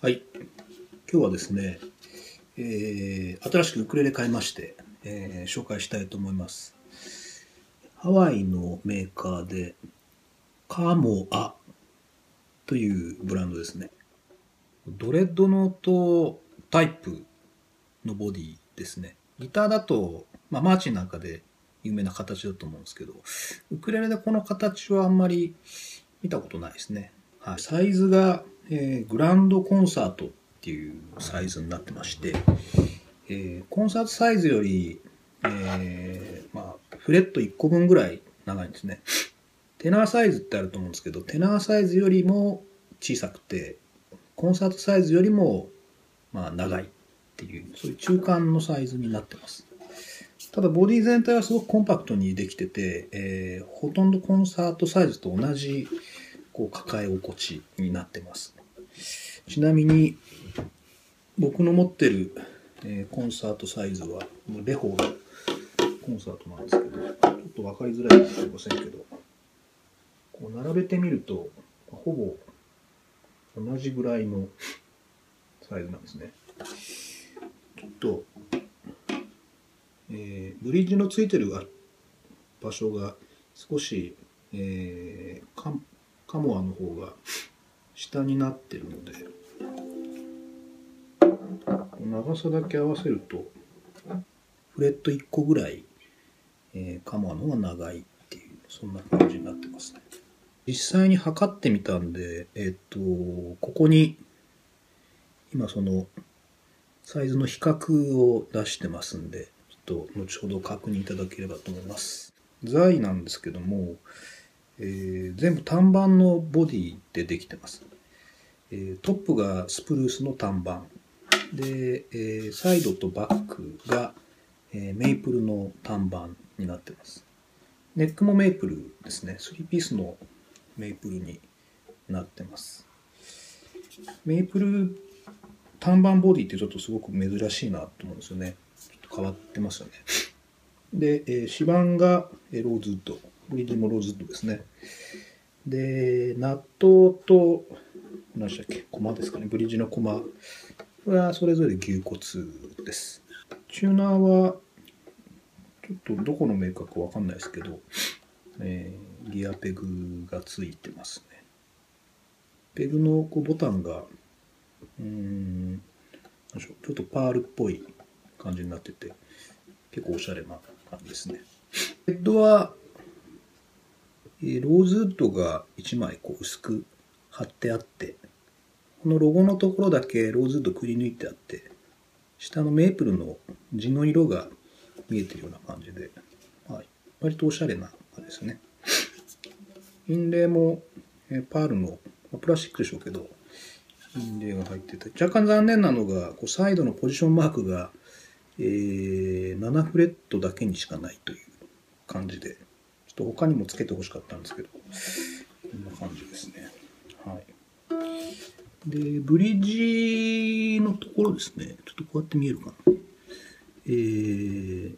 はい。今日はですね、えー新しくウクレレ買いまして、えー紹介したいと思います。ハワイのメーカーで、カモアというブランドですね。ドレッドノートタイプのボディですね。ギターだと、まあ、マーチンなんかで有名な形だと思うんですけど、ウクレレでこの形はあんまり見たことないですね。はい、サイズが、えーグランドコンサートっていうサイズになってまして、えーコンサートサイズより、えーまあ、フレット1個分ぐらい長いんですね。テナーサイズってあると思うんですけど、テナーサイズよりも小さくて、コンサートサイズよりも、まあ、長いっていう、そういう中間のサイズになってます。ただ、ボディ全体はすごくコンパクトにできてて、えーほとんどコンサートサイズと同じこう抱え心地になってます。ちなみに、僕の持ってる、えーコンサートサイズは、レホーのコンサートなんですけど、ちょっと分かりづらいかもしれませんけど、こう並べてみると、ほぼ同じぐらいのサイズなんですね。ちょっと、えーブリッジのついてる場所が少し、えーカモアの方が下になってるので長さだけ合わせるとフレット1個ぐらい、えーカモアのが長いっていうそんな感じになってますね。実際に測ってみたんでえっ、とここに今そのサイズの比較を出してますんでちょっと後ほど確認いただければと思います。材なんですけどもえー全部単板のボディでできてます、えートップがスプルースの単板。で、えーサイドとバックが、えーメイプルの単板になってます。ネックもメイプルですね。3ピースのメイプルになってます。メイプル単板ボディってちょっとすごく珍しいなと思うんですよね。ちょっと変わってますよね。で、えー指板がローズウッド。ブリッジもローズウッドですね。で、ナットと、何でしたっけ、コマですかね、ブリッジのコマはそれぞれ牛骨です。チューナーは、ちょっとどこのメーカーかわかんないですけど、えーギアペグがついてますね。ペグのこうボタンが、うん、ちょっとパールっぽい感じになってて、結構おしゃれな感じですね。ヘッドは、えローズウッドが1枚こう薄く貼ってあって、このロゴのところだけローズウッドくり抜いてあって、下のメープルの地の色が見えてるような感じで、はい、割とおしゃれな感じですね。インレイも、えパールの、まプラスチックでしょうけど、インレイが入ってて、若干残念なのが、こうサイドのポジションマークが、えー7フレットだけにしかないという感じで、と他にもつけてほしかったんですけど、こんな感じですね。はい。で、ブリッジのところですね、ちょっとこうやって見えるかな。えー、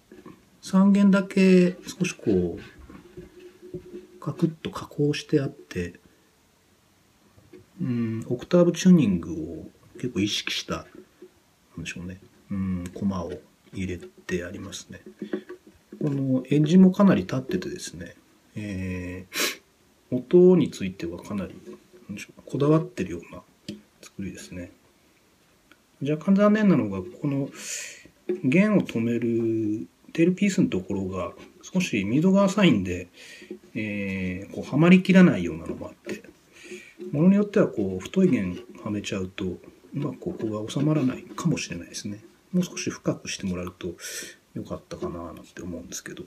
3弦だけ少しこう、カクッと加工してあって、うん、オクターブチューニングを結構意識した、なんでしょうね、うん、コマを入れてありますね。このエッジもかなり立っててですね、えー音についてはかなりこだわってるような作りですね。若干残念なのが、この弦を止めるテールピースのところが少しミドが浅いんで、えーこうはまりきらないようなのもあって、ものによってはこう太い弦はめちゃうと、うまくここが収まらないかもしれないですね。もう少し深くしてもらうとよかったかななんて思うんですけど。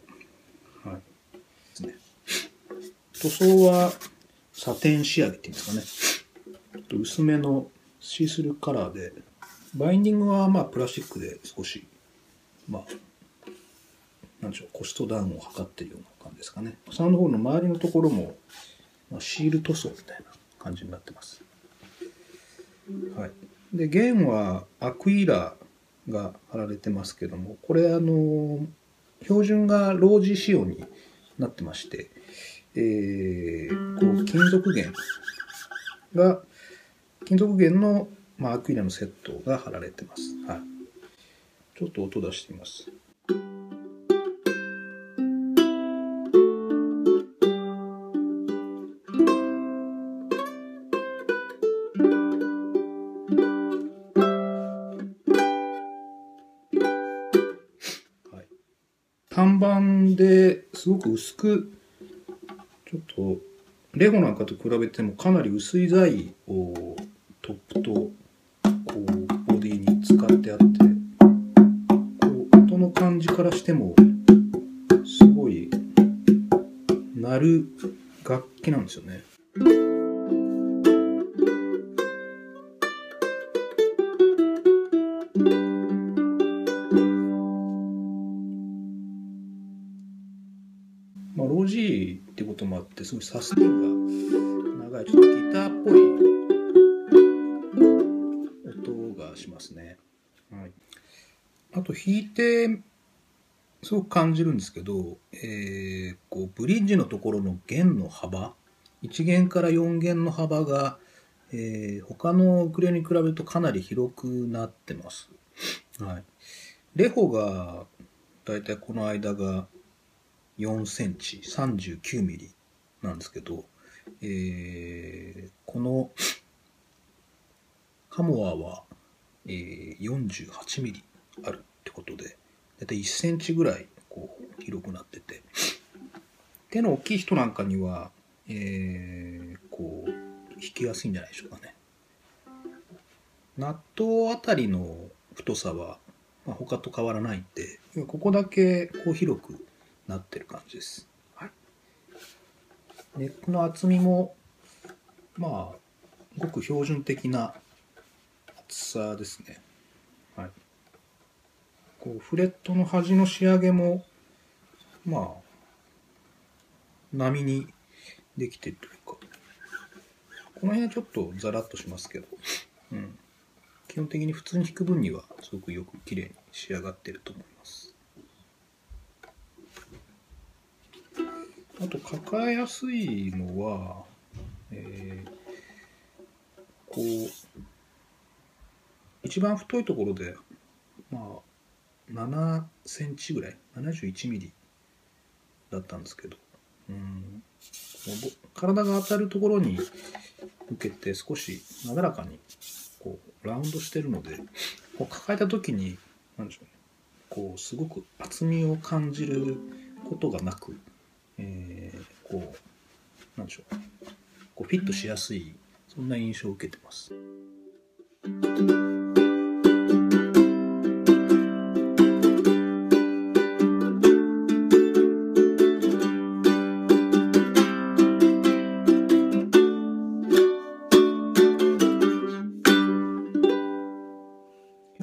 はい。ですね。塗装はサテン仕上げっていうんですかね。ちょっと薄めのシースルーカラーで、バインディングはまあプラスチックで少し、まあ、なんでしょう、コストダウンを図ってるような感じですかね。サウンドホールの周りのところも、まあ、シール塗装みたいな感じになってます。はい。で、弦はアクイーラーが貼られてますけども、これあの、標準がロージ仕様になってまして、えー、こう金属源が金属源の、まあ、アクリルのセットが貼られてます。はい。ちょっと音出してみます。版ですごく薄くちょっとレゴなんかと比べてもかなり薄い材をトップとこうボディに使ってあってこう音の感じからしてもすごい鳴る楽器なんですよね。まあ、ロージーってこともあってすごいサスティンが長いちょっとギターっぽい音がしますね。はい、あと弾いてすごく感じるんですけど、えー、こうブリッジのところの弦の幅1弦から4弦の幅が、えー、他のウクレレに比べるとかなり広くなってます。はい、レホがだいたいこの間が4センチ39ミリなんですけど、えー、このカモアは、えー、48ミリあるってことで大体1センチぐらいこう広くなってて。手の大きい人なんかには、えー、こう弾きやすいんじゃないでしょうかね。納豆あたりの太さは、まあ、他と変わらないんでここだけこう広くなってる感じです。はい、ネックの厚みもまあごく標準的な厚さですね。はい、こうフレットの端の仕上げもまあ波にできてるというかこの辺はちょっとザラッとしますけど、うん、基本的に普通に弾く分にはすごくよく綺麗に仕上がってると思います。あと抱えやすいのは、えー、こう一番太いところでまあ7センチぐらい71ミリだったんですけどうん体が当たるところに受けて少しなだらかにこうラウンドしてるのでこう抱えた時に何でしょうねこうすごく厚みを感じることがなくえー、こうなんでしょうこうフィットしやすいそんな印象を受けてます。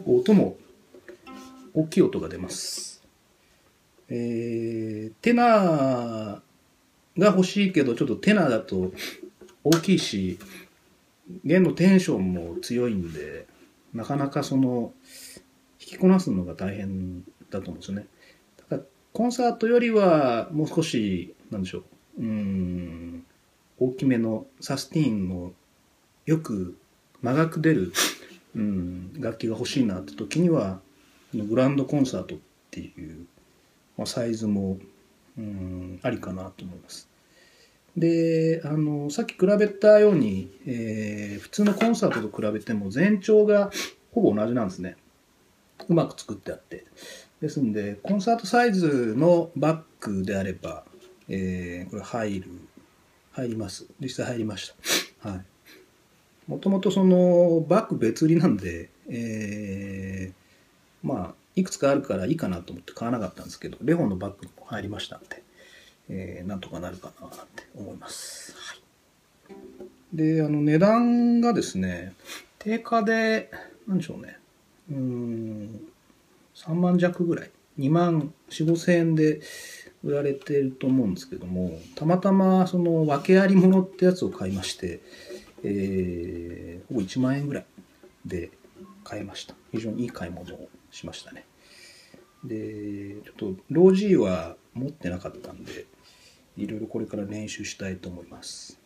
音も大きい音が出ます。えー、テナーが欲しいけどちょっとテナーだと大きいし弦のテンションも強いんでなかなかその弾きこなすのが大変だと思うんですよね。だからコンサートよりはもう少しなんでしょううん大きめのサスティーンのよく長く出る、うん、楽器が欲しいなって時にはグランドコンサートっていうまあ、サイズもうんありかなと思います。であのさっき比べたように、えー、普通のコンサートと比べても全長がほぼ同じなんですね。うまく作ってあって。ですんでコンサートサイズのバッグであれば、えー、これ入る入ります実際入りました。はい。もともとそのバッグ別売りなんで、えー、まあいくつかあるからいいかなと思って買わなかったんですけど、レホンのバッグにも入りましたんで、えー、なんとかなるかなって思います。はい、で、あの値段がですね、定価で、なんでしょうね、うん、3万弱ぐらい、2万4、5千円で売られてると思うんですけども、たまたまその訳あり物ってやつを買いまして、えー、ほぼ1万円ぐらいで買いました。非常にいい買い物をしましたね。で、ちょっとロージーは持ってなかったんで、いろいろこれから練習したいと思います。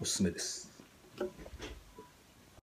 おすすめです。